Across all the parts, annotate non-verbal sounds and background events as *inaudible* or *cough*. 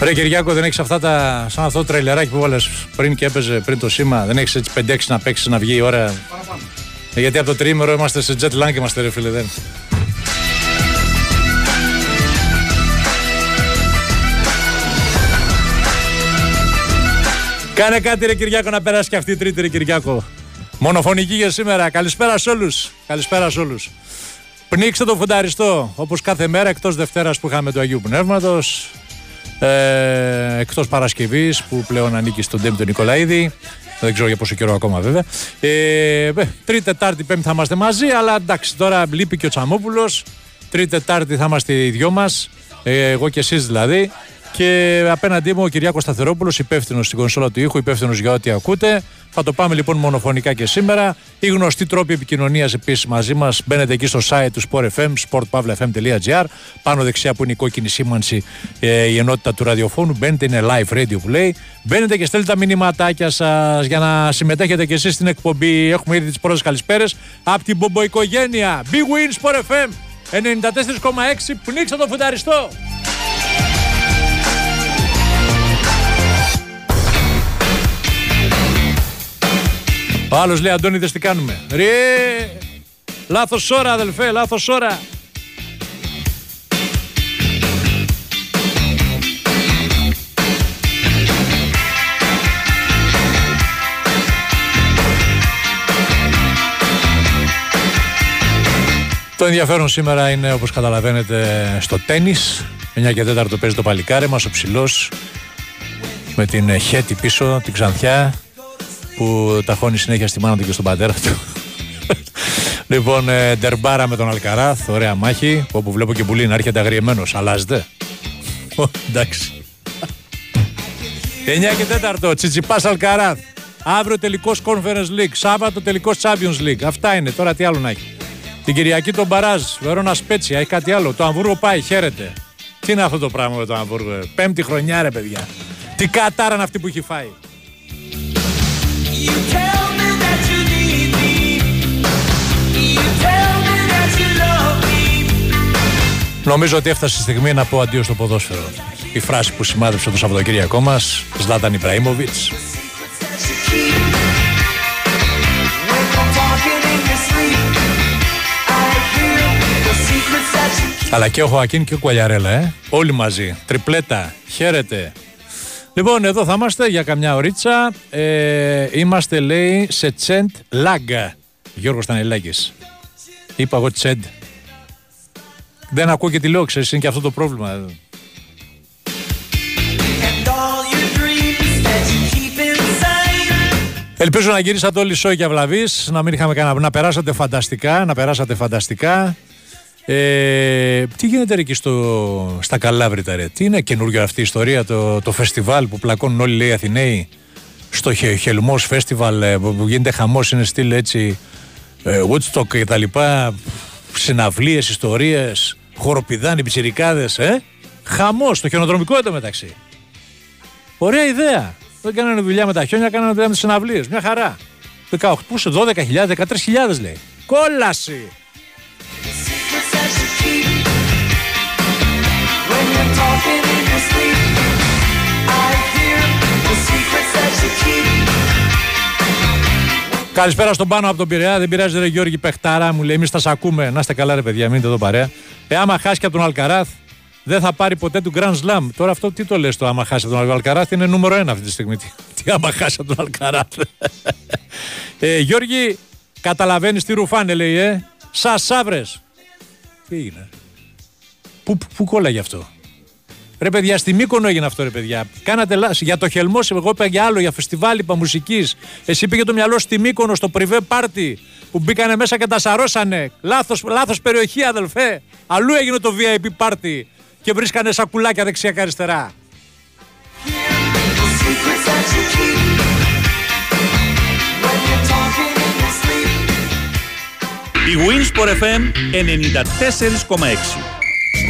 Ρε Κυριάκο, δεν έχεις αυτά τα. σαν αυτό το τρελεράκι που βάλε πριν και έπαιζε πριν το σήμα. Δεν έχεις έτσι 5-6 να παίξεις να βγει η ώρα; Ε, γιατί από το τρίμερο είμαστε σε jet lag είμαστε, ρε φίλε. Δεν. Κάνε κάτι ρε Κυριάκο να περάσει και αυτή η τρίτη ρε Κυριάκο. Μονοφωνική για σήμερα. Καλησπέρα σε όλους. Καλησπέρα σε όλους. Πνίξτε το φουνταριστό όπως κάθε μέρα εκτός Δευτέρας που είχαμε το Αγίου Πνεύματος. Ε, εκτός Παρασκευής που πλέον ανήκει στον Τέμι τον Νικολαίδη. Δεν ξέρω για πόσο καιρό ακόμα βέβαια. Ε, τρίτη, Τετάρτη, Πέμπτη θα είμαστε μαζί, αλλά εντάξει τώρα λείπει και ο Τσαμόπουλος. Τρίτη, Τετάρτη θα είμαστε οι δυο μας. Ε, εγώ και εσείς δηλαδή. Και απέναντί μου ο Κυριάκος Σταθερόπουλος, υπεύθυνος στην κονσόλα του ήχου, υπεύθυνος για ό,τι ακούτε. Θα το πάμε λοιπόν μονοφωνικά και σήμερα. Οι γνωστοί τρόποι επικοινωνίας επίσης μαζί μας. Μπαίνετε εκεί στο site του Sport FM, sportpavlefm.gr. Πάνω δεξιά που είναι η κόκκινη σήμανση, ε, η ενότητα του ραδιοφώνου. Μπαίνετε, είναι live radio που λέει. Μπαίνετε και στέλνετε τα μηνύματάκια σας για να συμμετέχετε και εσείς στην εκπομπή. Έχουμε ήδη τις πρώτες καλησπέρες από την Μπομποϊκογένεια. Big Win Sport FM 94,6. Πνίξτε το φουνταριστό. Ο άλλος λέει Αντώνη δες τι κάνουμε. Ρε, λάθος ώρα αδελφέ, λάθος ώρα. Το ενδιαφέρον σήμερα είναι όπως καταλαβαίνετε στο τένις 9 και 4 το παίζει το παλικάρι μας, ο ψηλός με την χέτη πίσω, την ξανθιά που ταχώνει συνέχεια στη μάνα του και στον πατέρα του. *laughs* λοιπόν, ε, ντερμπάρα με τον Αλκαράθ, ωραία μάχη. Όπου βλέπω και πουλί να έρχεται αγριεμένος. Αλλάζεται. *laughs* Εντάξει. 9 και 4, Τσιτσιπάς Αλκαράθ. Αύριο τελικός Conference League. Σάββατο τελικός Champions League. Αυτά είναι. Τώρα τι άλλο να έχει. Την Κυριακή τον Μπαράζ. Βερόνα Σπέτσια. Έχει κάτι άλλο. Το Αμβούργο πάει. Χαίρεται. Τι είναι αυτό το πράγμα με το Αμβούργο. Ε; Πέμπτη χρονιά, ρε παιδιά. Τι κατάρα είναι αυτή που έχει φάει. Νομίζω ότι έφτασε η στιγμή να πω αντίο στο ποδόσφαιρο. Η φράση που σημάδεψε το Σαββατοκύριακό μας, Σλάταν Ιμπραήμοβιτ. Αλλά και ο Χωακίν και ο Κουαλιαρέλα, ε. Όλοι μαζί. Τριπλέτα. Χαίρετε. Λοιπόν, εδώ θα είμαστε για καμιά ωρίτσα. Ε, είμαστε, λέει, σε τσέντ λάγκα. Γιώργος Στανελάκης. Είπα εγώ τσέντ. Δεν ακούω και τη λέω, ξέρεις, είναι και αυτό το πρόβλημα. Ελπίζω να γυρίσατε όλοι σόι και αυλαβείς, να μην είχαμε κανένα, να περάσατε φανταστικά, να περάσατε φανταστικά. Ε, τι γίνεται εκεί στο, στα Καλάβρητα ρε, τι είναι καινούργια αυτή η ιστορία, το, το φεστιβάλ που πλακώνουν όλοι λέει Αθηναίοι; Στο Χελμός φεστιβάλ ε, που γίνεται χαμός είναι στυλ έτσι ε, Woodstock και τα λοιπά. Συναυλίες, ιστορίες χοροπηδάνοι, πιτσιρικάδες ε; χαμός, το χιονοδρομικό εδώ μεταξύ. Ωραία ιδέα. Δεν κάνανε δουλειά με τα χιόνια, κάνανε δουλειά με τις συναυλίες. Μια χαρά. 18, πού 12.000, 13.000 λέει. Κόλαση Καλησπέρα στον πάνω από τον Πειραιά. Δεν πειράζει, ρε Γιώργη Πεχτάρα. Μου λέει: Εμείς θα σα ακούμε. Να είστε καλά, ρε παιδιά, μείνετε εδώ παρέα. Ε, άμα χάσει και από τον Αλκαράθ, δεν θα πάρει ποτέ του Grand Slam. Τώρα αυτό τι το λες το άμα χάσει από τον Αλκαράθ είναι νούμερο ένα αυτή τη στιγμή. Τι, τι άμα χάσει από τον Αλκαράθ. ε, Γιώργη, καταλαβαίνεις τι ρουφάνε, λέει, ε; Σας σαύρες. Τι έγινε. Πού, πού, πού κόλλαγε αυτό; Ρε παιδιά, στη Μύκονο έγινε αυτό, ρε παιδιά. Κάνατε λάθος. Για το χελμός, εγώ είπα για άλλο, για φεστιβάλ, είπα μουσικής. Εσύ πήγε το μυαλό στη Μύκονο, στο πριβέ πάρτι, που μπήκανε μέσα και τα σαρώσανε. Λάθος λάθος περιοχή, αδελφέ. Αλλού έγινε το VIP πάρτι και βρίσκανε σακουλάκια δεξιά και αριστερά. Η Winsport FM 94,6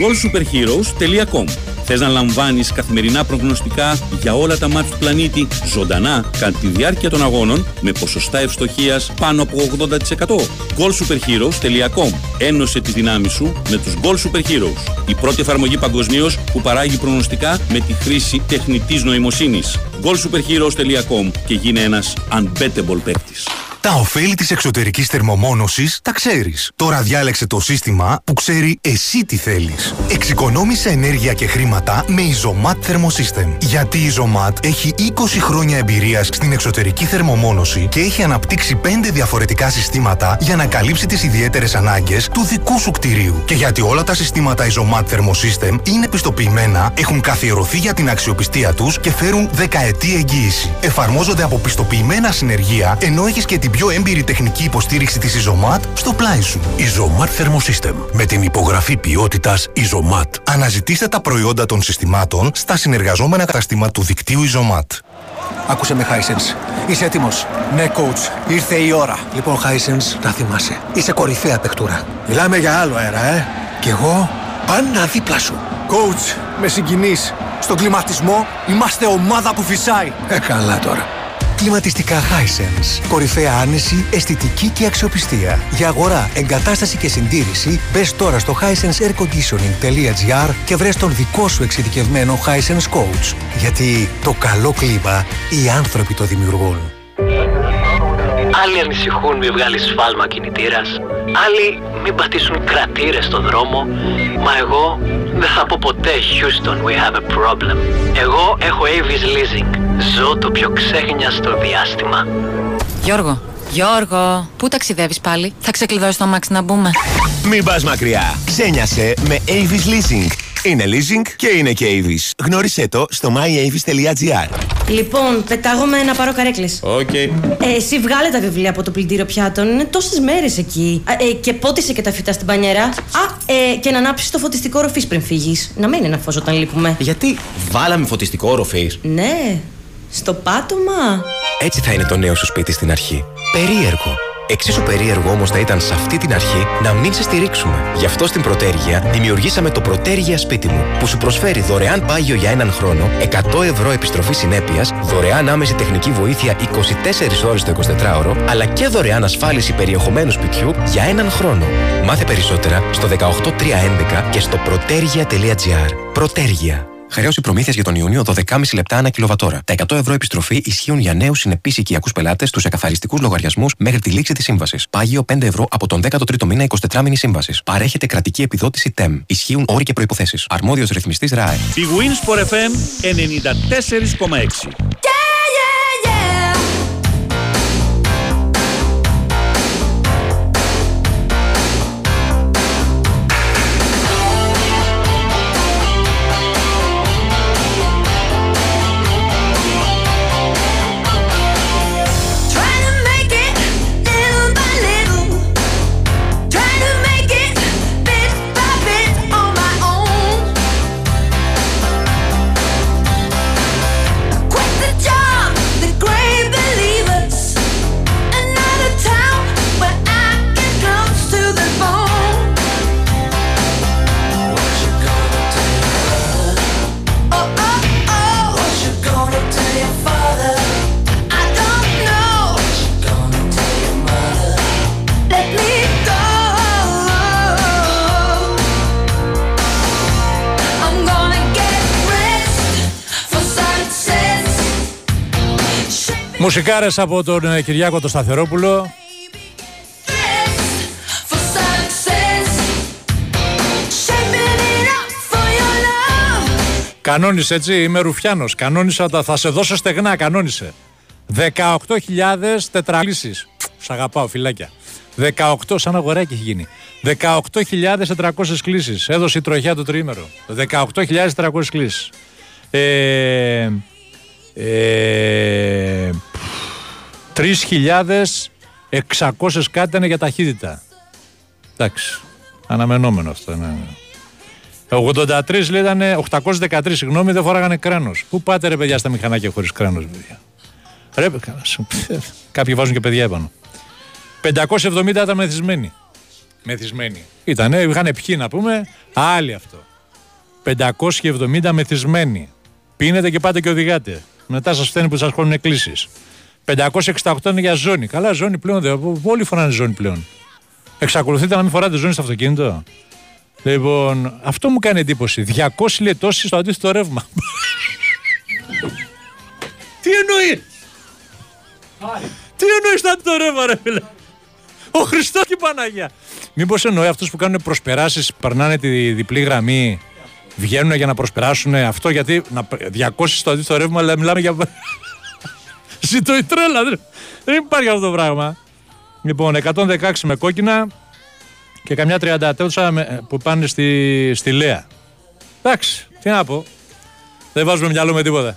goalsuperheroes.com Θες να λαμβάνεις καθημερινά προγνωστικά για όλα τα μάτια του πλανήτη ζωντανά κατά τη διάρκεια των αγώνων με ποσοστά ευστοχίας πάνω από 80%. Goalsuperheroes.com Ένωσε τις δυνάμεις σου με τους Goal Super Heroes. Η πρώτη εφαρμογή παγκοσμίως που παράγει προγνωστικά με τη χρήση τεχνητής νοημοσύνης. Goalsuperheroes.com και γίνε ένας unbettable παίκτης. Τα ωφέλη της εξωτερικής θερμομόνωσης τα ξέρεις. Τώρα διάλεξε το σύστημα που ξέρει εσύ τι θέλεις. Εξοικονόμησε ενέργεια και χρήματα με Isomat Thermosystem. Γιατί η Isomat έχει 20 χρόνια εμπειρίας στην εξωτερική θερμομόνωση και έχει αναπτύξει 5 διαφορετικά συστήματα για να καλύψει τις ιδιαίτερες ανάγκες του δικού σου κτηρίου. Και γιατί όλα τα συστήματα Isomat Thermosystem είναι πιστοποιημένα, έχουν καθιερωθεί για την αξιοπιστία τους και φέρουν δεκαετή εγγύηση. Εφαρμόζονται από πιστοποιημένα συνεργεία, ενώ έχεις και την πιο έμπειρη τεχνική υποστήριξη της Isomat στο πλάι σου. Isomat Thermosystem. Με την υπογραφή ποιότητας Isomat. Αναζητήστε τα προϊόντα των συστημάτων στα συνεργαζόμενα καταστήματα του δικτύου Isomat. Άκουσε με, Hisense. Είσαι έτοιμος; Ναι, coach. Ήρθε η ώρα. Λοιπόν, Hisense, να θυμάσαι. Είσαι κορυφαία παιχτούρα. Μιλάμε για άλλο αέρα, ε. Κι εγώ; Πάντα δίπλα σου. Coach, με συγκινείς. Στον κλιματισμό είμαστε ομάδα που φυσάει. Ε, καλά τώρα. Κλιματιστικά Hisense. Κορυφαία άνεση, αισθητική και αξιοπιστία. Για αγορά, εγκατάσταση και συντήρηση, μπες τώρα στο hisenseairconditioning.gr και βρες τον δικό σου εξειδικευμένο Hisense Coach. Γιατί το καλό κλίμα οι άνθρωποι το δημιουργούν. Άλλοι ανησυχούν μη βγάλεις σφάλμα κινητήρας. Άλλοι μην πατήσουν κρατήρες στο δρόμο. Μα εγώ δεν θα πω ποτέ Houston, we have a problem. Εγώ έχω Avis Leasing. Ζω το πιο ξέχνιαστο διάστημα. Γιώργο, Γιώργο, πού ταξιδεύεις πάλι; Θα ξεκλειδώσει το αμάξι να μπούμε. Μην πας μακριά. Ξέγνοιασε με Avis Leasing. Είναι leasing και είναι και Avis. Γνώρισέ το στο myavis.gr. Λοιπόν, πετάγομαι να πάρω καρέκλες. Οκ. Ε, εσύ βγάλε τα βιβλία από το πλυντήριο πιάτων. Είναι τόσες μέρες εκεί. Α, ε, και πότισε και τα φυτά στην μπανιέρα. Α, ε, και να ανάψεις το φωτιστικό οροφής πριν φύγεις. Να μένει ένα φως όταν λείπουμε. Γιατί βάλαμε φωτιστικό οροφής. Ναι, στο πάτωμα. Έτσι θα είναι το νέο σου σπίτι στην αρχή. Περίεργο. Εξίσου περίεργο όμως θα ήταν σε αυτή την αρχή να μην σε στηρίξουμε. Γι' αυτό στην Πρωτέργεια δημιουργήσαμε το Πρωτέργεια Σπίτι μου, που σου προσφέρει δωρεάν πάγιο για έναν χρόνο, 100 ευρώ επιστροφή συνέπειας, δωρεάν άμεση τεχνική βοήθεια 24 ώρες το 24ωρο, αλλά και δωρεάν ασφάλιση περιεχομένου σπιτιού για έναν χρόνο. Μάθε περισσότερα στο 18311 και στο πρωτέργεια.gr. Πρωτέργεια. Χρέωση προμήθειας για τον Ιούνιο 12,5 λεπτά ανά κιλοβατόρα. Τα 100 ευρώ επιστροφή ισχύουν για νέους συνεπείς οικιακούς πελάτες στους εκαθαριστικούς λογαριασμούς μέχρι τη λήξη της σύμβασης. Πάγιο 5 ευρώ από τον 13ο μήνα 24 μήνη σύμβασης. Παρέχεται κρατική επιδότηση TEM. Ισχύουν όροι και προποθέσει. Αρμόδιος ρυθμιστής ΡΑΕ. Η Wins for FM 94,6. Μουσικάρες από τον ε, Κυριάκο το Σταθερόπουλο. For success. Shaping it up for your love. Κανόνισε έτσι, είμαι Ρουφιάνος. Κανόνισα τα, θα σε δώσω στεγνά, κανόνισε. 18.000 τετραλύσεις. Σ' αγαπάω, φυλάκια. 18, σαν αγοράκι έχει γίνει. 18.400 κλήσεις. Έδωσε η τροχιά το τρίμερο. 18.400 κλήσεις. Ε, ε, 3.600 κάτι ήταν για ταχύτητα. Εντάξει. Αναμενόμενο αυτό. Ναι. 83 λέει ήταν 813, συγγνώμη, δεν φοράγανε κράνος. Πού πάτε ρε παιδιά στα μηχανάκια χωρίς κράνος, παιδιά; Ρε, καλά, σου- κάποιοι βάζουν και παιδιά επάνω. 570 ήταν μεθυσμένοι. Μεθυσμένοι. Ήτανε, είχαν πιει να πούμε, άλλοι αυτό. 570 μεθυσμένοι. Πίνετε και πάτε και οδηγάτε. Μετά σας φταίνει που σας χώνουν εκκλήσεις. 568 είναι για ζώνη. Καλά, ζώνη πλέον. Δεν, όλοι φοράνε ζώνη πλέον. Εξακολουθείτε να μην φοράτε ζώνη στο αυτοκίνητο; Λοιπόν, αυτό μου κάνει εντύπωση. 200 λιτώσεις στο αντίθετο ρεύμα. *laughs* Τι εννοεί; Τι εννοείς στο αντίθετο ρεύμα, ρε φίλε; Ο Χριστός και η Παναγία. Μήπως εννοεί αυτούς που κάνουν προσπεράσεις, περνάνε τη διπλή γραμμή, βγαίνουν για να προσπεράσουν αυτό γιατί να, 200 στο αντίθετο ρεύμα, αλλά μιλάμε για. Ζητώ η τρέλα. Δεν, δεν υπάρχει αυτό το πράγμα. Λοιπόν, 116 με κόκκινα και καμιά 34 με- που πάνε στη, στη Λέα. Εντάξει, τι να πω. Δεν βάζουμε μυαλό με τίποτα.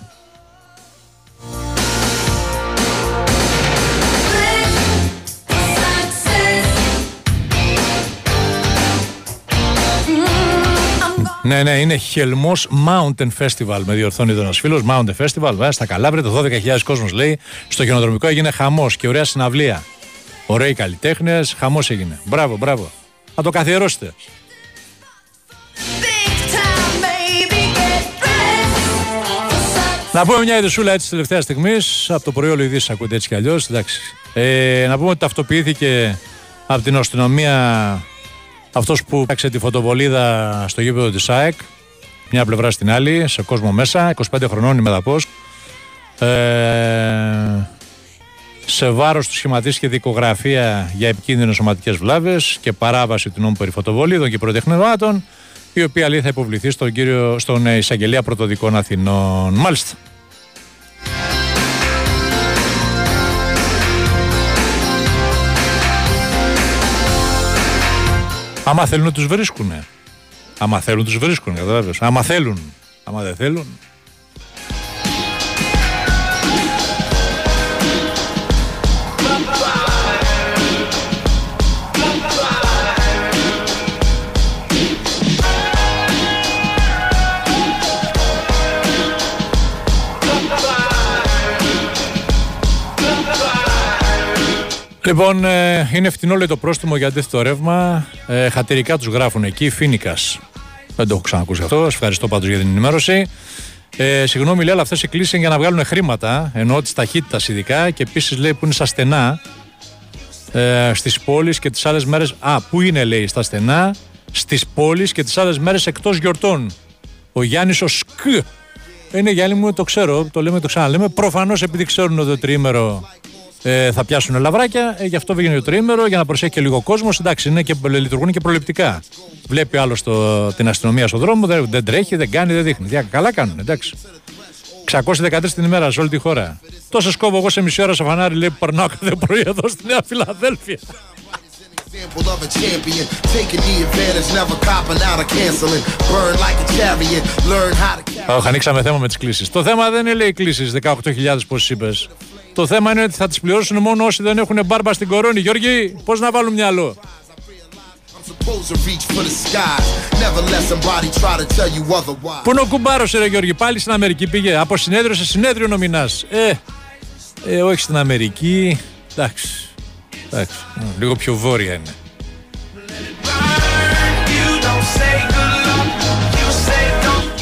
Ναι, ναι, είναι χελμός Mountain Festival. Με διορθώνει εδώ ένας φίλος. Mountain Festival, βέβαια, στα Καλάβρια, το 12.000 κόσμος λέει. Στο χιονοδρομικό έγινε χαμός και ωραία συναυλία. Ωραίοι καλλιτέχνες, χαμός έγινε. Μπράβο, μπράβο. Θα το καθιερώσετε. Να πούμε μια ειδησούλα έτσι τελευταίας στιγμής. Από το πρωί όλο ειδήσεις ακούτε έτσι κι αλλιώς. Ε, να πούμε ότι ταυτοποιήθηκε από την αστυνομία αυτός που έπαιξε τη φωτοβολίδα στο γήπεδο της ΑΕΚ. Μια πλευρά στην άλλη, σε κόσμο μέσα. 25 χρονών η Μεδαπός. Ε, σε βάρος του σχηματίστηκε δικογραφία για επικίνδυνες σωματικές βλάβες και παράβαση του νόμου περί φωτοβολίδων και πρωτεχνημάτων η οποία λέει θα υποβληθεί στον, κύριο, στον ε, εισαγγελία πρωτοδικών Αθηνών. Μάλιστα. Άμα θέλουν να τους βρίσκουνε. Άμα θέλουν τους βρίσκουν, καταλάβες. Άμα θέλουν. Άμα δεν θέλουν. Λοιπόν, ε, είναι φτηνό λέει το πρόστιμο για αντίθετο ρεύμα. Ε, χατηρικά τους γράφουν εκεί. Φίνικας. Δεν το έχω ξανακούσει αυτό. Σας ευχαριστώ πάντως για την ενημέρωση. Ε, συγγνώμη, λέει, αλλά αυτές οι κλήσει είναι για να βγάλουν χρήματα. Εννοώ της ταχύτητας ειδικά και επίσης λέει που είναι στα στενά ε, στις πόλεις και τις άλλες μέρες. Α, πού είναι, λέει, στα στενά, στις πόλεις και τις άλλες μέρες εκτός γιορτών. Ο Γιάννης ο Σκ. Είναι Γιάννη μου, το ξέρω, το λέμε, το ξαναλέμε. Προφανώς επειδή ξέρουν ότι το τριήμερο ε, θα πιάσουν λαβράκια, ε, γι' αυτό βγαίνει το τριήμερο για να προσέχει και λίγο κόσμος. Εντάξει, είναι και, λειτουργούν και προληπτικά. Βλέπει άλλο την αστυνομία στον δρόμο, δεν, δεν τρέχει, δεν κάνει, δεν δείχνει. Δια- καλά κάνουν, εντάξει. 613 την ημέρα σε όλη τη χώρα. Τόσο σκόβω εγώ σε μισή ώρα στο φανάρι, λέει που περνάω κάθε πρωί εδώ στη Νέα Φιλαδέλφια. Example of a champion, taking the advantage, never copping out or canceling. Burn like a chariot, learn how to Όχι, ανοίξαμε θέμα με τις κλήσεις. Το θέμα δεν είναι λέει κλήσεις 18.000 πώς είπες. Το θέμα είναι ότι θα τις πληρώσουν μόνο όσοι δεν έχουν μπάρμπα στην κορώνη. Γιώργη, πώς να βάλουν μυαλό; supposed to reach for the skies. Never let somebody try to tell you otherwise. Πού είναι ο κουμπάρος, ρε Γιώργη, πάλι στην Αμερική πήγε. Από συνέδριο σε συνέδριο νομινάς. Ε, ε, όχι στην Αμερική. Εντάξει. Εντάξει. ε, Λίγο πιο βόρεια είναι.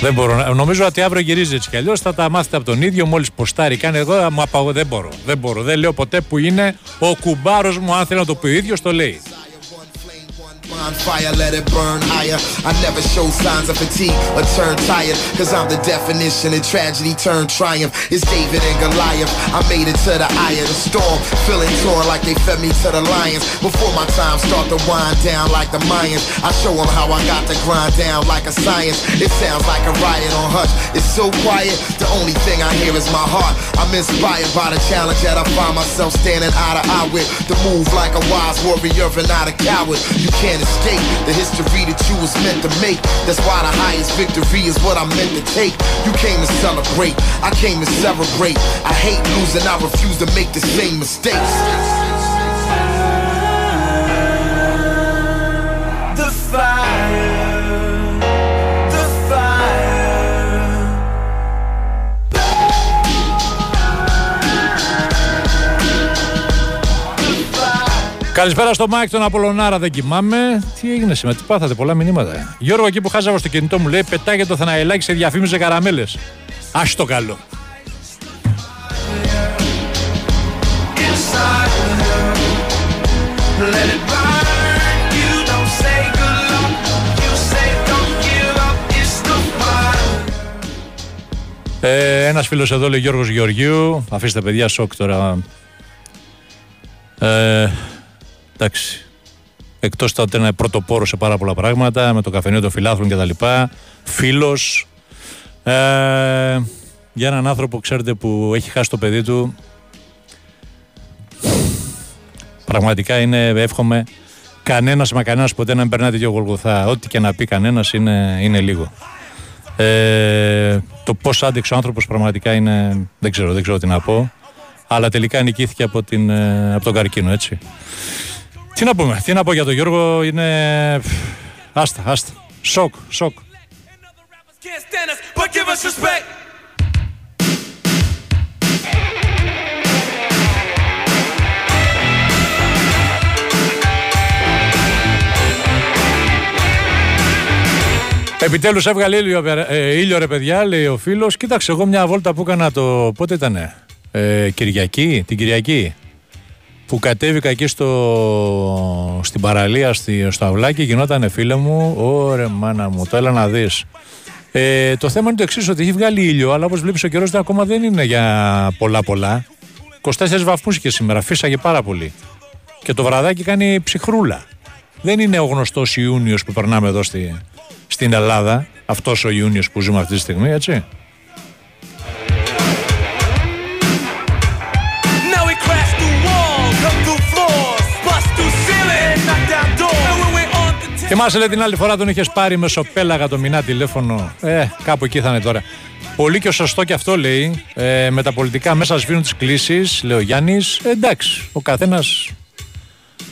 Δεν μπορώ. να- Νομίζω ότι αύριο γυρίζει έτσι κι αλλιώς. Θα τα μάθετε από τον ίδιο. Μόλις ποστάρει, κάνει εγώ. Μου απαγω... Δεν μπορώ. Δεν μπορώ. Δεν λέω ποτέ που είναι ο κουμπάρος μου. Αν θέλει να το πει ο ίδιος, το λέει. Bonfire, let it burn higher. I never show signs of fatigue or turn tired. Cause I'm the definition of tragedy turned triumph. It's David and Goliath. I made it to the eye of the storm. Feeling torn like they fed me to the lions. Before my time start to wind down like the Mayans. I show them how I got to grind down like a science. It sounds like a riot on hush. It's so quiet. The only thing I hear is my heart. I'm inspired by the challenge that I find myself standing eye to eye with. To move like a wise warrior and not a coward. You can't escape the history that you was meant to make. That's why the highest victory is what I'm meant to take. You came to celebrate. I came to celebrate. I hate losing. I refuse to make the same mistakes. Καλησπέρα στο Μάικ τον Απολωνάρα, δεν κοιμάμαι. Τι έγινε σήμερα, τι πάθατε, πολλά μηνύματα. Γιώργο, εκεί που χάζαβα στο κινητό μου λέει: Πετάγεται ο Θαναελάκι σε διαφήμιζε καραμέλες. Α το καλό. Let it burn. You don't say good luck. You say don't give up. It's the fire. Ε, Ένας φίλος εδώ λέει Γιώργος Γεωργίου. Αφήστε παιδιά σοκ τώρα. Ε, εντάξει. Εκτός ότι είναι πρωτοπόρος σε πάρα πολλά πράγματα, με το καφενείο των φιλάθλων κτλ. Φίλος. Ε, για έναν άνθρωπο, ξέρετε, που έχει χάσει το παιδί του. Πραγματικά είναι, εύχομαι, κανένας μα κανένας ποτέ να μην περνάει τέτοιο γολγοθά. Ό,τι και να πει κανένας είναι, είναι λίγο. Ε, το πώς άντεξε ο άνθρωπος πραγματικά είναι. Δεν ξέρω, δεν ξέρω τι να πω. Αλλά τελικά νικήθηκε από, την, ε, από τον καρκίνο, έτσι. Τι να πούμε, τι να πω για τον Γιώργο, είναι. Άστα, άστα. Σοκ, σοκ. Can't stand us, but give us respect. Επιτέλους έβγαλε ήλιο, ε, ήλιο, ρε παιδιά, λέει ο φίλος. Κοίταξε, εγώ μια βόλτα που έκανα το. Πότε ήταν, ε, Κυριακή, την Κυριακή. Που κατέβηκα εκεί στο, στην παραλία, στη, στο αυλάκι, γινόταν φίλε μου. Ωρε μάνα μου, το έλα να δεις. Ε, το θέμα είναι το εξής, ότι έχει βγάλει ήλιο, αλλά όπως βλέπεις ο καιρός ακόμα δεν είναι για πολλά πολλά. 24 βαθμούς και σήμερα, φύσαγε πάρα πολύ. Και το βραδάκι κάνει ψυχρούλα. Δεν είναι ο γνωστός Ιούνιος που περνάμε εδώ στη, στην Ελλάδα, αυτός ο Ιούνιος που ζούμε αυτή τη στιγμή, έτσι. Θυμάσαι λέει την άλλη φορά τον είχες πάρει μεσοπέλαγα το μηνά τηλέφωνο. Ε, κάπου εκεί θα είναι τώρα. Πολύ και σωστό και αυτό λέει. Ε, με τα πολιτικά μέσα σβήνουν τις κλήσεις, λέει ο Γιάννης. Ε, εντάξει, ο καθένας.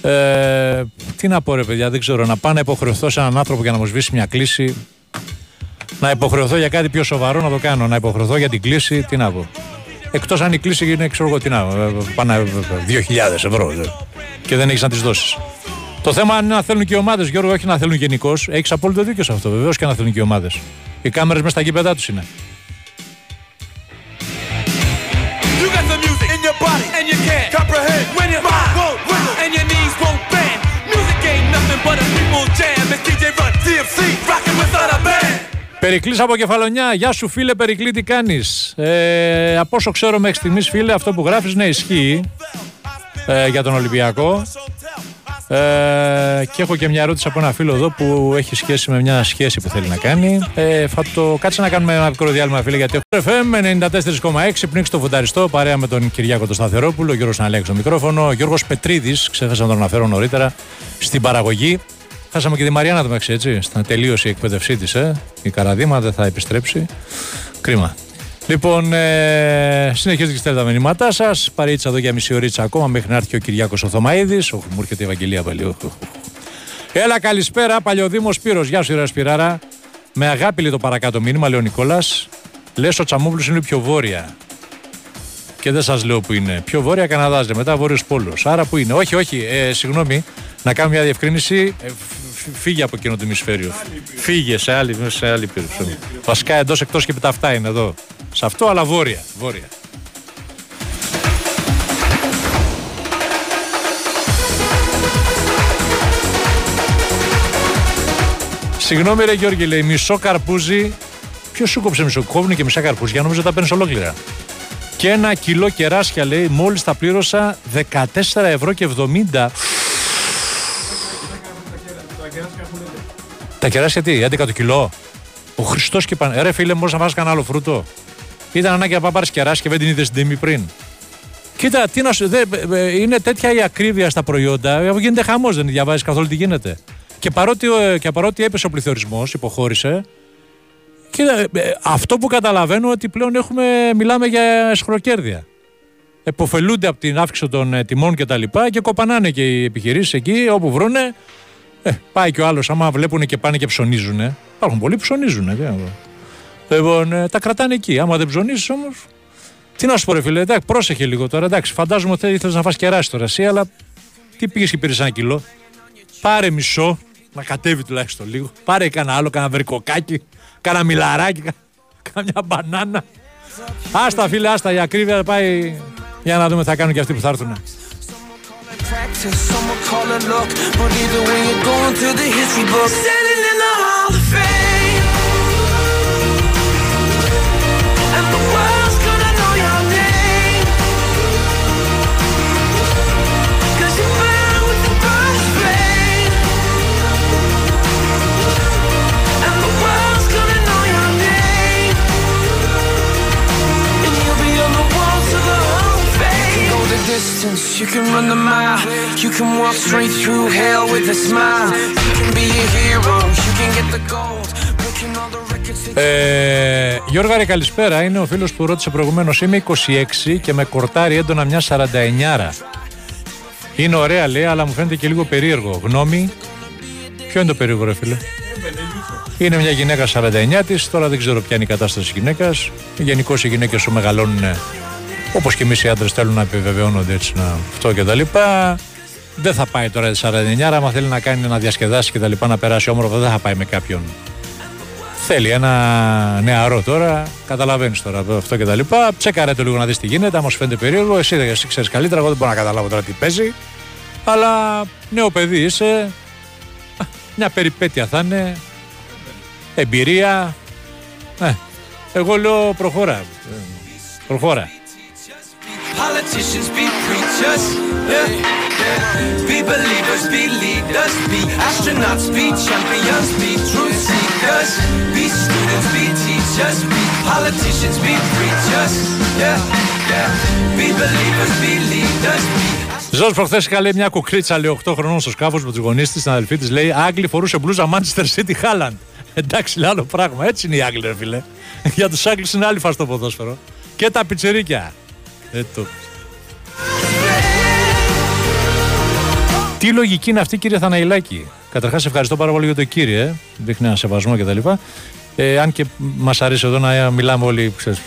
Ε, τι να πω ρε παιδιά, δεν ξέρω. Να πάω να υποχρεωθώ σε έναν άνθρωπο για να μου σβήσει μια κλίση. Να υποχρεωθώ για κάτι πιο σοβαρό να το κάνω. Να υποχρεωθώ για την κλίση, τι να πω. Εκτός αν η κλίση είναι, ξέρω εγώ τι να. ε, Πάνε 2.000 ευρώ. ε, Και δεν έχεις να τι δώσεις. Το θέμα είναι να θέλουν και οι ομάδες, Γιώργο, όχι να θέλουν γενικώς. Έχεις απόλυτο δίκιο σε αυτό. Βεβαίως και να θέλουν και οι ομάδες. Οι κάμερες μέσα στα γήπεδά τους είναι. You got the music in your body and you can't comprehend when your mind won't wiggle and your knees won't bend. Music ain't nothing but a people jam. It's DJ Run DMC rocking without a band. Περικλής από Κεφαλονιά. Γεια σου, φίλε Περικλή, τι κάνεις; Ε, από όσο ξέρω μέχρι στιγμής, φίλε, αυτό που γράφεις ναι, ισχύει ε, για τον Ολυμπιακό. Ε, και έχω και μια ερώτηση από ένα φίλο εδώ που έχει σχέση με μια σχέση που θέλει να κάνει. Ε, θα το κάτσε να κάνουμε ένα μικρό διάλειμμα, φίλε, γιατί έχω FM 94,6 πνίξει το φουνταριστό παρέα με τον Κυριάκο τον Σταθερόπουλο, ο Γιώργος Ναλέξ στο μικρόφωνο, ο Γιώργος Πετρίδης, ξέχασα να τον αναφέρω νωρίτερα, στην παραγωγή. Χάσαμε και τη Μαριάννα το μεταξύ, έτσι. Στα τελείωσε η εκπαίδευσή της, ε. Η Καραδίμα δεν θα επιστρέψει. Κρίμα. Λοιπόν, ε, συνεχίζετε και στέλνετε τα μηνύματά σας. Παρήτσα εδώ για μισή ωρίτσα ακόμα μέχρι να έρθει ο Κυριάκος Οθωμαίδης. Όχι, μου έρχεται η Ευαγγελία πάλι. Οχ, οχ, οχ. Έλα, καλησπέρα, Παλιοδήμο Σπύρο. Γεια σου, Ιερα Σπυράρα. Με αγάπη λέει το παρακάτω μήνυμα, λέει ο Νικόλας. Λες ο Τσαμούβλο είναι πιο βόρεια. Και δεν σας λέω που είναι. Πιο βόρεια Καναδάς, μετά Βόρειος Πόλος. Άρα που είναι. Όχι, όχι, ε, συγγνώμη, να κάνω μια διευκρίνηση. Ε, φ- φύγε από εκείνο το ημισφαίριο. Φύγε σε άλλη, σε άλλη πύρο. Βασικά εντός εκτός και τα αυτά είναι εδώ. Σε αυτό, αλλά βόρεια. βόρεια. Συγγνώμη, ρε Γιώργη, λέει μισό καρπούζι. Ποιος σου κόψε μισό, κόβουν και μισά καρπούζια, νομίζω τα παίρνεις ολόκληρα. Και ένα κιλό κεράσια, λέει, μόλις τα πλήρωσα 14 ευρώ και 70. Τα κεράσια τι, 11 το κιλό. Ο Χριστός και πάνε. Ρε φίλε, μπορείς να βάζει κανένα άλλο φρούτο; Ήταν ανάγκη να πάει πάρεις κεράσια και δεν την είδες στην τιμή πριν. Κοίτα, τι να σου, δε, ε, είναι τέτοια η ακρίβεια στα προϊόντα. ε, Γίνεται χαμός, δεν διαβάζεις καθόλου τι γίνεται. Και παρότι, ε, και παρότι έπεσε ο πληθωρισμός, υποχώρησε. Κοίτα, ε, αυτό που καταλαβαίνω ότι πλέον έχουμε, μιλάμε για εσχροκέρδια. Εποφελούνται από την αύξηση των ε, τιμών και τα λοιπά και κοπανάνε και οι επιχειρήσεις εκεί όπου βρούνε. Ε, πάει και ο άλλος, άμα βλέπουν και πάνε και ψωνίζουν. Υπάρχουν πολλοί που ψωνίζουν. Τι να πω. Λοιπόν, ε, τα κρατάνε εκεί. Άμα δεν ψωνίσει όμως. Τι να σου πω, ρε φίλε, εντάξει, πρόσεχε λίγο τώρα. Εντάξει, φαντάζομαι ότι ήθελε να φας κεράσι τώρα εσύ, αλλά Τι πήγες και πήρες ένα κιλό. Πάρε μισό, να κατέβει τουλάχιστον λίγο. Πάρε κανένα άλλο, κανένα βερικοκάκι, κανένα μιλαράκι, κα- καμιά μπανάνα. Άστα φίλε, άστα η ακρίβεια πάει. Για να δούμε τι θα κάνουν και αυτοί που θα έρθουν. practice, some will call it luck, but either way you're going to the history book. Standing in the Hall of Fame, distance, you can run the mile, you can walk straight through hell with a smile. You can be a hero, you can get the gold, breaking all the records. that Ε, Γιώργα, ρε, καλησπέρα. Είναι ο φίλος που ρώτησε προηγουμένως. Είμαι 26 και με κορτάρει έντονα μια 49. Είναι ωραία, λέει, αλλά μου φαίνεται και λίγο περίεργο. Γνώμη. Ποιο είναι το περίεργο, ρε φίλε; Είναι μια γυναίκα 49 της. Τώρα δεν ξέρω ποια είναι η κατάσταση της γυναίκας. Γενικώς οι γυναίκες όσο μεγαλώνουν, όπως και εμείς οι άντρες θέλουν να επιβεβαιώνονται έτσι να αυτό και τα λοιπά. Δεν θα πάει τώρα τη 49, άμα θέλει να κάνει να διασκεδάσει και τα λοιπά, να περάσει όμορφα, δεν θα πάει με κάποιον Θέλει ένα νεαρό τώρα, καταλαβαίνεις τώρα αυτό και τα λοιπά. Τσεκάρε το λίγο να δεις τι γίνεται. Άμα σου φαίνεται περίεργο, εσύ, εσύ ξέρεις καλύτερα. Εγώ δεν μπορώ να καταλάβω τώρα τι παίζει. Αλλά νέο παιδί είσαι. Α, Μια περιπέτεια θα είναι. Εμπειρία. Ε, εγώ λέω προχώρα. Ε, Προχώρα. Politicians be preachers, yeah, yeah. Be believers, be leaders, be astronauts, be champions, be truth seekers, be students, be teachers, be politicians, be preachers, yeah, yeah. Be believers, be leaders, be Ζως προχθές είχα λέει μια κουκρίτσα λέει 8 χρονών στο σκάφο με τους γονείς της, την αδελφή της. Λέει Άγγλοι φορούσε μπλούζα Manchester City Haaland. Εντάξει, λέει άλλο πράγμα. Έτσι είναι οι Άγγλοι, ρε φίλε. Για τους Άγγλους είναι άλλη φάση το ποδόσφαιρο. Και τα πιτσερίκια. Ε, το... Τι λογική είναι αυτή, κύριε Θαναϊλάκη. Καταρχάς, ευχαριστώ πάρα πολύ για το κύριε. Δείχνει ένα σεβασμό κτλ. Ε, αν και μας αρέσει εδώ να μιλάμε όλοι ξέρεις,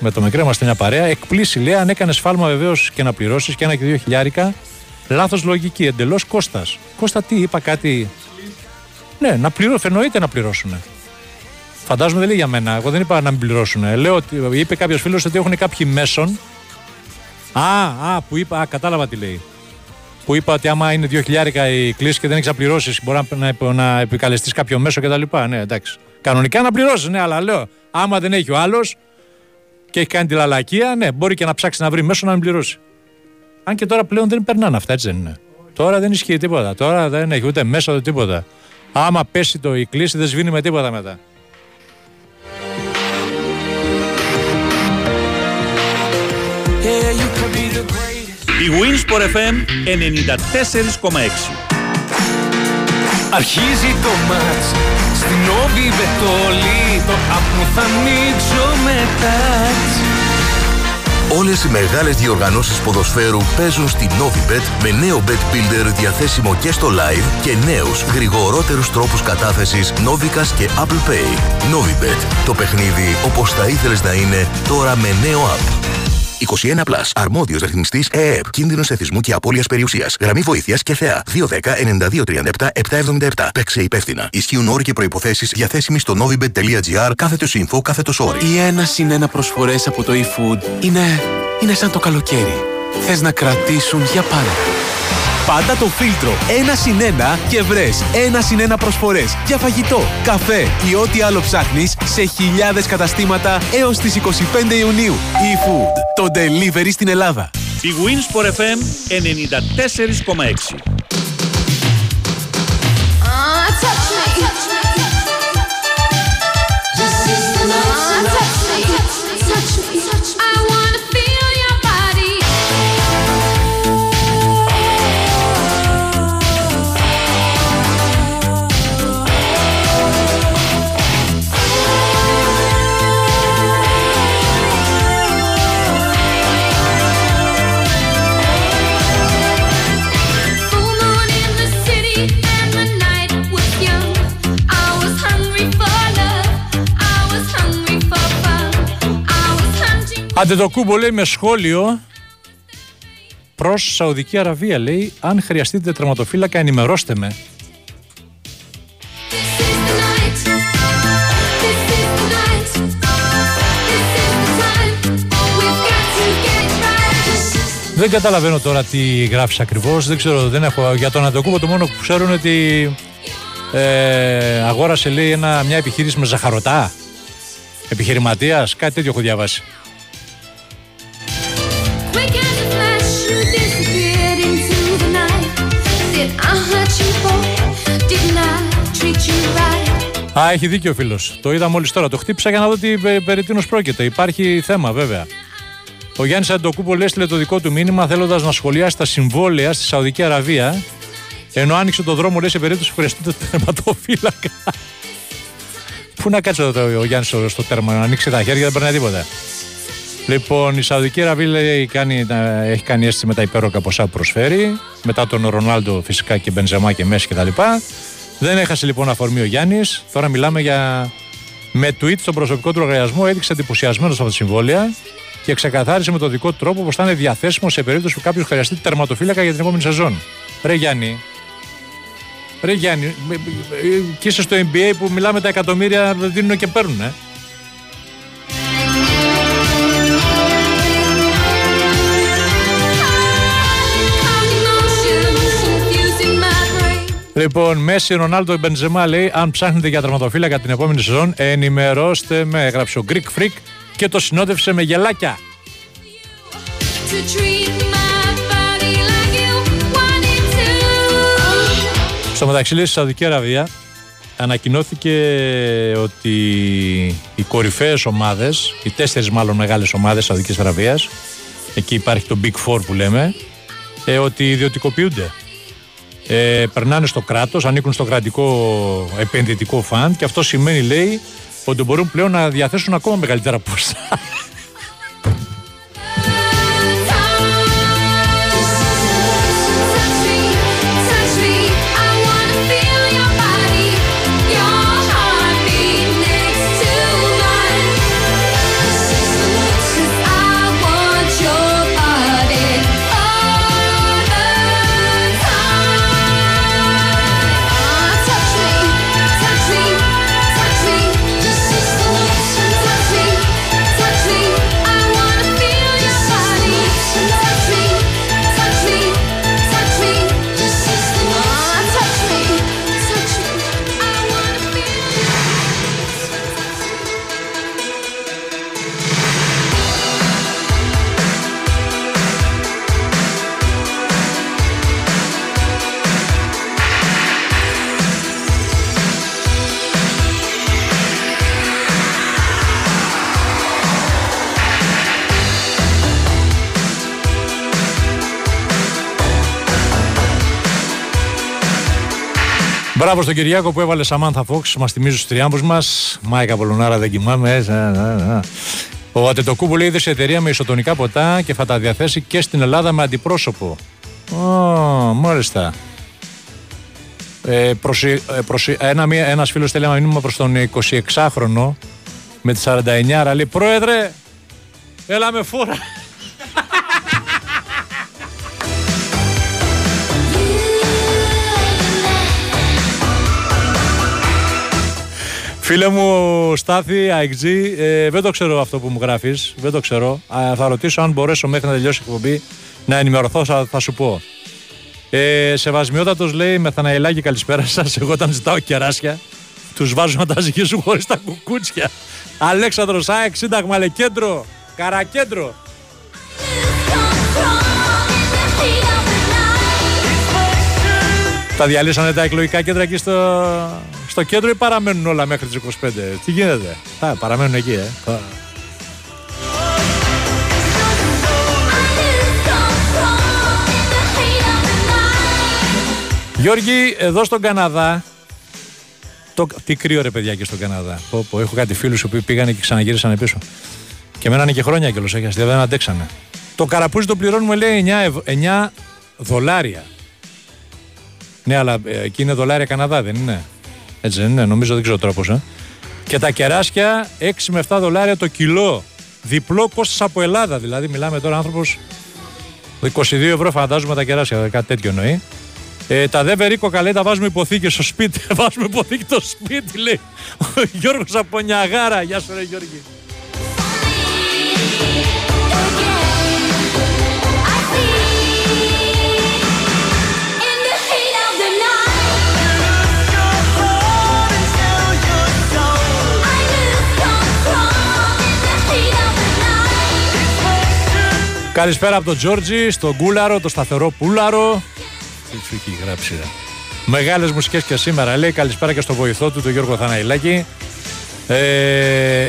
με το μικρό, είμαστε μια παρέα. Εκπλήσει, λέει, αν έκανες σφάλμα βεβαίως και να πληρώσεις και ένα και δύο χιλιάρικα. Λάθος λογική, εντελώς Κώστας. Κώστα, τι είπα κάτι; Ναι, να πληρώσουν, εννοείται να πληρώσουν. Φαντάζομαι δεν λέει για μένα. Εγώ δεν είπα να μην πληρώσουν. Λέω ότι είπε κάποιος φίλος ότι έχουν κάποιοι μέσον. Α, α, που είπα, α, κατάλαβα τι λέει. Που είπα ότι άμα είναι δύο χιλιάρικα η κλίση και δεν έχει να πληρώσει, μπορεί να, να, να επικαλεστείς κάποιο μέσο κτλ. Ναι, εντάξει. Κανονικά να πληρώσεις, ναι, αλλά λέω, άμα δεν έχει ο άλλος και έχει κάνει τη λαλακία, ναι, μπορεί και να ψάξει να βρει μέσο να μην πληρώσει. Αν και τώρα πλέον δεν περνάνε αυτά, έτσι δεν είναι. Τώρα δεν ισχύει τίποτα. Τώρα δεν έχει ούτε μέσο ούτε τίποτα. Άμα πέσει το η κλίση, δεν σβήνει με τίποτα μετά. Yeah, Η Winsport FM 94,6. Αρχίζει το μάτς Στην Όβι Βετόλη Το απ' μου θα ανοίξω μετά Όλες οι μεγάλες διοργανώσεις ποδοσφαίρου παίζουν στη Novibet με νέο Bet Builder διαθέσιμο και στο live και νέους γρηγορότερους τρόπους κατάθεσης Novicas και Apple Pay. Novibet. Το παιχνίδι όπως θα ήθελες να είναι τώρα με νέο app. 21 Plus. Αρμόδιος ρυθμιστής ΕΕΠ. Κίνδυνος εθισμού και απώλειας περιουσίας. Γραμμή βοήθειας και θεά. 210-9237-777. Παίξε υπεύθυνα. Ισχύουν όροι και προποθέσει διαθέσιμοι στο novibet.gr κάθετο info κάθετο όρι. Οι ένα συν ένα προσφορές από το eFood είναι, είναι σαν το καλοκαίρι. Θες να κρατήσουν για πάντα. Πάντα το φίλτρο ένα συν ένα και βρες ένα συν ένα προσφορές για φαγητό, καφέ ή ό,τι άλλο ψάχνεις σε χιλιάδες καταστήματα έως τις 25 Ιουνίου. eFood, το delivery στην Ελλάδα. Η Winsport FM 94,6. Άντε το κούμπο λέει με σχόλιο προς Σαουδική Αραβία. Λέει, αν χρειαστείτε τερματοφύλακα, ενημερώστε με. Δεν καταλαβαίνω τώρα τι γράφεις ακριβώς. Δεν ξέρω, δεν έχω. Για τον Αντοκούπο το μόνο που ξέρω είναι ότι ε, αγόρασε λέει ένα, μια επιχείρηση με ζαχαρωτά. Επιχειρηματίας, κάτι τέτοιο έχω διαβάσει. Α, έχει δίκιο ο φίλος. Το είδα μόλις τώρα. Το χτύπησα για να δω τι πε- περί τίνος πρόκειται. Υπάρχει θέμα, βέβαια. Ο Γιάννης Αντοκούπολο έστειλε το δικό του μήνυμα θέλοντας να σχολιάσει τα συμβόλαια στη Σαουδική Αραβία. Ενώ άνοιξε το δρόμο, λέει σε περίπτωση που χρειαστεί το τερματοφύλακα. *laughs* Πού να κάτσει εδώ ο Γιάννης στο, στο τέρμα, να ανοίξει τα χέρια, δεν περνάει τίποτα. Λοιπόν, η Σαουδική Αραβία λέει, κάνει, να- έχει κάνει αίσθηση με τα υπέροχα ποσά που προσφέρει. Μετά τον Ρονάλντο φυσικά και Μπενζεμά και Μέση κτλ. Δεν έχασε λοιπόν αφορμή ο Γιάννη. Τώρα μιλάμε για. Με tweet στον προσωπικό του λογαριασμό έδειξε εντυπωσιασμένο από τα συμβόλαια και ξεκαθάρισε με τον δικό του τρόπο πω θα είναι διαθέσιμο σε περίπτωση που κάποιο χρειαστεί τερματοφύλακα για την επόμενη σεζόν. Ρε Γιάννη. Ρε Γιάννη, μ- μ- ε, και είσαι στο NBA που μιλάμε τα εκατομμύρια δίνουν και παίρνουν, ε. Λοιπόν, Μέση, Ρονάλντο, Μπενζεμά λέει: Αν ψάχνετε για τερματοφύλακα την επόμενη σεζόν, ενημερώστε με. Έγραψε ο Greek Freak και το συνόδευσε με γελάκια. Στο μεταξύ, λέει, στη Σαουδική Αραβία ανακοινώθηκε ότι οι κορυφαίες ομάδες, οι τέσσερις μάλλον μεγάλες ομάδες Σαουδικής Αραβίας, εκεί υπάρχει το Big Four που λέμε, ε, ότι ιδιωτικοποιούνται. Ε, περνάνε στο κράτος, ανήκουν στο κρατικό επενδυτικό φαντ και αυτό σημαίνει, λέει, ότι μπορούν πλέον να διαθέσουν ακόμα μεγαλύτερα ποσά. Μπράβο στον Κυριάκο που έβαλε Σαμάνθα Φόξ, μας θυμίζει τους τριάμπου μας. Μάικα Πολωνάρα, δεν κοιμάμαι. ε, ζα, ζα, ζα. Ο Ατετοκούμπο λέει είδες σε εταιρεία με ισοτονικά ποτά και θα τα διαθέσει και στην Ελλάδα με αντιπρόσωπο. Ω, μάλιστα. Ε, προσι- ε, προσι- ένα, μία- ένας φίλος στέλνει ένα μήνυμα προς τον 26χρονο με τη 49 λέει πρόεδρε έλα με φόρα Φίλε μου, Στάθη, AXG, ε, δεν το ξέρω αυτό που μου γράφεις. Δεν το ξέρω. Α, θα ρωτήσω αν μπορέσω μέχρι να τελειώσει η εκπομπή να ενημερωθώ, θα, θα σου πω. Ε, Σεβασμιότατος λέει Μεθαναηλάκη, καλησπέρα σας. Εγώ όταν ζητάω κεράσια, τους βάζω να τα ζυγίσουν χωρίς τα κουκούτσια. Αλέξανδρος ΑΕΚ, Σύνταγμα Λεκέντρο, Καρακέντρο. Τα διαλύσανε τα εκλογικά κέντρα εκεί στο, στο κέντρο ή παραμένουν όλα μέχρι τις 25. Τι γίνεται; Θα παραμένουν εκεί, ε. Θα- Γιώργη, εδώ στον Καναδά. Το... Τι κρύο ρε παιδιά και στον Καναδά. Πω, πω, έχω κάτι φίλους που πήγανε και ξαναγύρισαν πίσω. Και μένανε και χρόνια κιόλας, έχει αστεία, δεν αντέξανε. Το καραπούζι το πληρώνουμε λέει 9, ευ- 9 δολάρια. Ναι, αλλά ε, εκεί είναι δολάρια Καναδά, δεν είναι; Έτσι δεν είναι, νομίζω δεν ξέρω τρόπος. Ε. Και τα κεράσια 6 με 7 δολάρια το κιλό. Διπλό κόστος από Ελλάδα. Δηλαδή, μιλάμε τώρα άνθρωπος 22 ευρώ φαντάζομαι τα κεράσια, κάτι τέτοιο εννοεί. Ε, τα δε βερίκοκα λέει τα βάζουμε υποθήκη στο σπίτι. *laughs* βάζουμε υποθήκη στο σπίτι λέει. Ο Γιώργος από Νιαγάρα. Γεια σου ρε Γιώργη. Καλησπέρα από τον Τζόρτζι, στον Κούλαρο, το σταθερό Πούλαρο. Τι σου έχει γράψει, ρε. Μεγάλες μουσικές και σήμερα λέει. Καλησπέρα και στο βοηθό του, τον Γιώργο Θαναϊλάκη. Ε,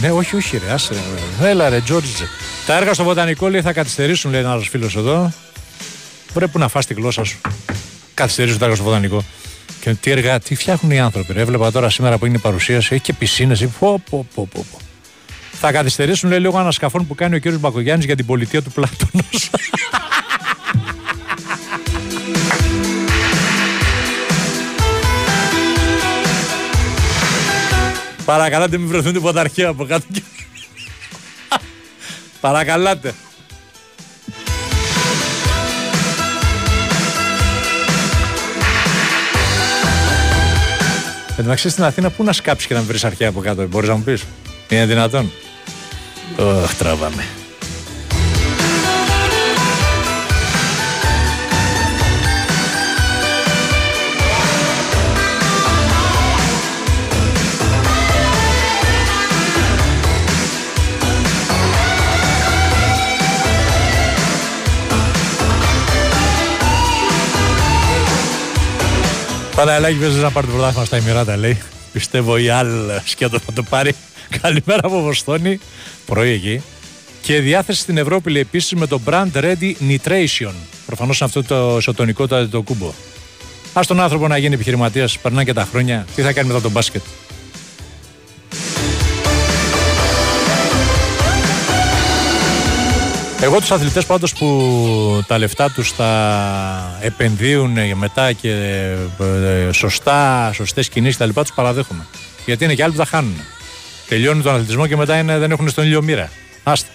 ναι, όχι, όχι, ρε, άσε, ρε. Έλα, ρε, Τζόρτζι. Τα έργα στο βοτανικό λέει θα καθυστερήσουν, λέει ένας άλλο φίλος εδώ. Πρέπει να φας τη γλώσσα σου. Καθυστερήσουν τα έργα στο βοτανικό. Και τι έργα, τι φτιάχνουν οι άνθρωποι. Ρε. Έβλεπα τώρα σήμερα που είναι η παρουσίαση, έχει και πισίνες. Πω, πω, πω, πω. πω. Θα καθυστερήσουν λέει λίγο ανασκαφών που κάνει ο κύριος Μπακογιάννης για την πολιτεία του Πλάτωνος. *laughs* Παρακαλάτε μην βρεθούν τίποτα αρχαία από κάτω. *laughs* Παρακαλάτε. Εν τω μεταξύ στην Αθήνα πού να σκάψεις και να βρεις αρχαία από κάτω, μπορείς να μου πεις; Είναι δυνατόν; Ωχ, τραβάμε. Παναγιώτη παίζει να πάρει το πρωτάθλημα στα Εμμυράτα, λέει. Πιστεύω η άλλη σκέτο θα το πάρει. Καλημέρα από Βοστόνη. Πρωί εκεί. Και διάθεση στην Ευρώπη λέει επίσης με το brand Ready Nitration. Προφανώς αυτό το ισοτονικό το, το κούμπο. Α τον άνθρωπο να γίνει επιχειρηματίας, περνάνε και τα χρόνια. Τι θα κάνει μετά τον μπάσκετ; Εγώ τους αθλητές πάντως που τα λεφτά τους τα επενδύουν μετά και ε, σωστά, σωστές κινήσεις τα λοιπά τους παραδέχομαι. Γιατί είναι και άλλοι που τα χάνουν. Τελειώνουν τον αθλητισμό και μετά είναι, δεν έχουν στον ήλιο μοίρα. Άστα.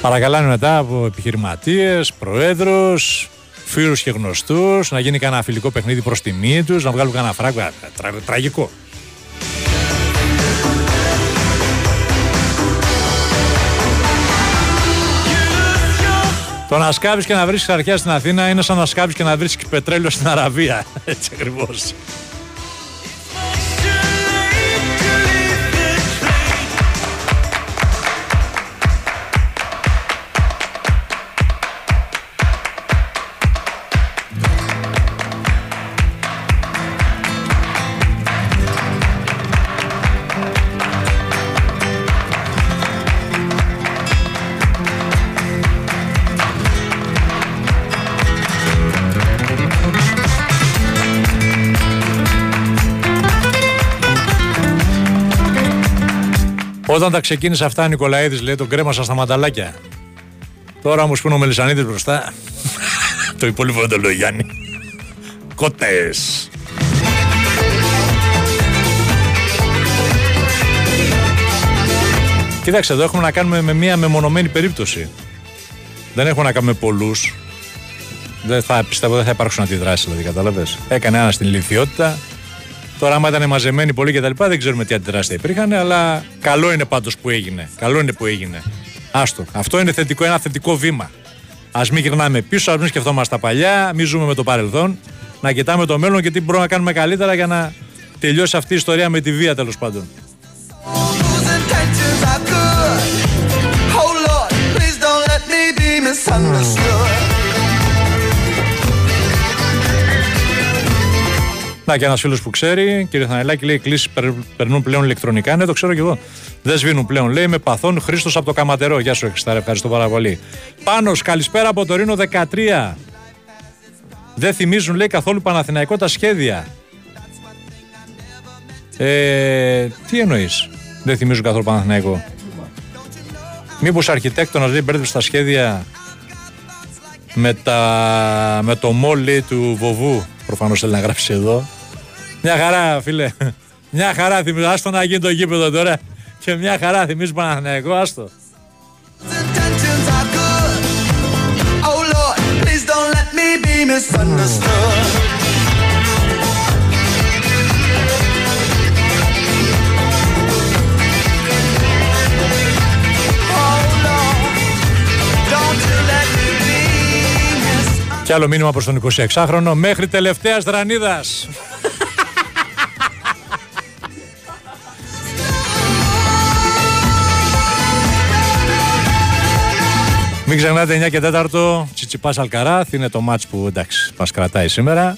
Παρακαλάνε μετά από επιχειρηματίες, προέδρους, φίλους και γνωστούς να γίνει κανένα φιλικό παιχνίδι προς τιμή τους, να βγάλουν κανένα φράγκο. Τρα, τραγικό. Το να σκάβεις και να βρει αρχαία στην Αθήνα είναι σαν να σκάβεις και να βρει πετρέλαιο στην Αραβία. *laughs* Έτσι ακριβώς. Όταν τα ξεκίνησε αυτά ο Νικολαίδης λέει τον κρέμασα στα μανταλάκια. Τώρα μου σπούν ο Μελισανίδης μπροστά. *laughs* το υπόλοιπο δεν το λέω Γιάννη. Κότες. Κοίταξε εδώ έχουμε να κάνουμε με μία μεμονωμένη περίπτωση. Δεν έχουμε να κάνουμε πολλούς. Δεν θα, πιστεύω δεν θα υπάρξουν αντιδράσεις, δηλαδή, κατάλαβες. Έκανε ένα στην ηλικιότητα, Τώρα, άμα ήταν μαζεμένοι πολύ και τα λοιπά, δεν ξέρουμε τι αντιδράσει θα υπήρχαν, αλλά καλό είναι πάντως που έγινε. Καλό είναι που έγινε. Άστο. Αυτό είναι θετικό, ένα θετικό βήμα. Α μην γυρνάμε πίσω, ας μην σκεφτόμαστε τα παλιά, μην ζούμε με το παρελθόν. Να κοιτάμε το μέλλον και τι μπορούμε να κάνουμε καλύτερα για να τελειώσει αυτή η ιστορία με τη βία τέλος πάντων. Να και ένας φίλος που ξέρει, κύριε Θανελάκη, λέει: Οι κλήσει περνούν πλέον ηλεκτρονικά. Ναι, το ξέρω κι εγώ. Δεν σβήνουν πλέον. Λέει με παθόν Χρήστος από το Καματερό. Γεια σου, Χριστάρε, ευχαριστώ πάρα πολύ. Πάνω, καλησπέρα από το Ρήνο 13. Δεν θυμίζουν, λέει, καθόλου Παναθηναϊκό τα σχέδια. Ε, τι εννοείς, Δεν θυμίζουν καθόλου Παναθηναϊκό. Μήπως αρχιτέκτονας λέει μπέρδεψε τα σχέδια με, τα, με το μόλι του Βοβού. Προφανώς θέλει να γράψει εδώ. Μια χαρά, φίλε. Μια χαρά θυμίζω. Άστο να γίνει το γήπεδο τώρα. και μια χαρά θυμίζει Παναθηναϊκό, άστο. intentions are good. Oh Lord, please don't let me be misunderstood. Oh Lord, don't you let me be Και άλλο μήνυμα προς τον 26χρονο μέχρι τελευταίας δρανίδας. Μην ξεχνάτε 9 και 4 Τσιτσιπάς Αλκαράθ είναι το μάτς που εντάξει μας κρατάει σήμερα.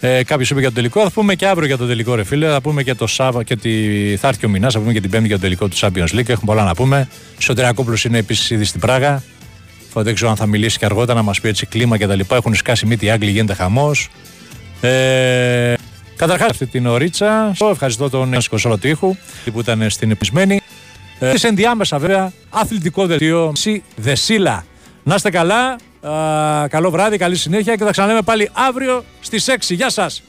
Ε, Κάποιος είπε για το τελικό. Θα πούμε και αύριο για το τελικό, ρε φίλε. Θα πούμε και το Σάββα και τη... θα έρθει και ο Μινάς. Θα πούμε και την Πέμπτη για το τελικό του Champions League. Έχουμε πολλά να πούμε. Σωτηριακόπουλο είναι επίσης ήδη στην Πράγα. Δεν ξέρω αν θα μιλήσει και αργότερα να μας πει έτσι κλίμα και τα λοιπά. Έχουν σκάσει μύτη οι Άγγλοι, γίνεται χαμός. Ε, Καταρχάς, αυτή την ωρίτσα. Ευχαριστώ τον Έσκο Σολοτήχου που ήταν στην επισμένη. Ε, σε ενδιάμεσα, βέβαια, αθλητικό δελτίο. Σι Δεσίλα. Να είστε καλά. Α, καλό βράδυ, καλή συνέχεια και θα ξαναλέμε πάλι αύριο στις 6. Γεια σας.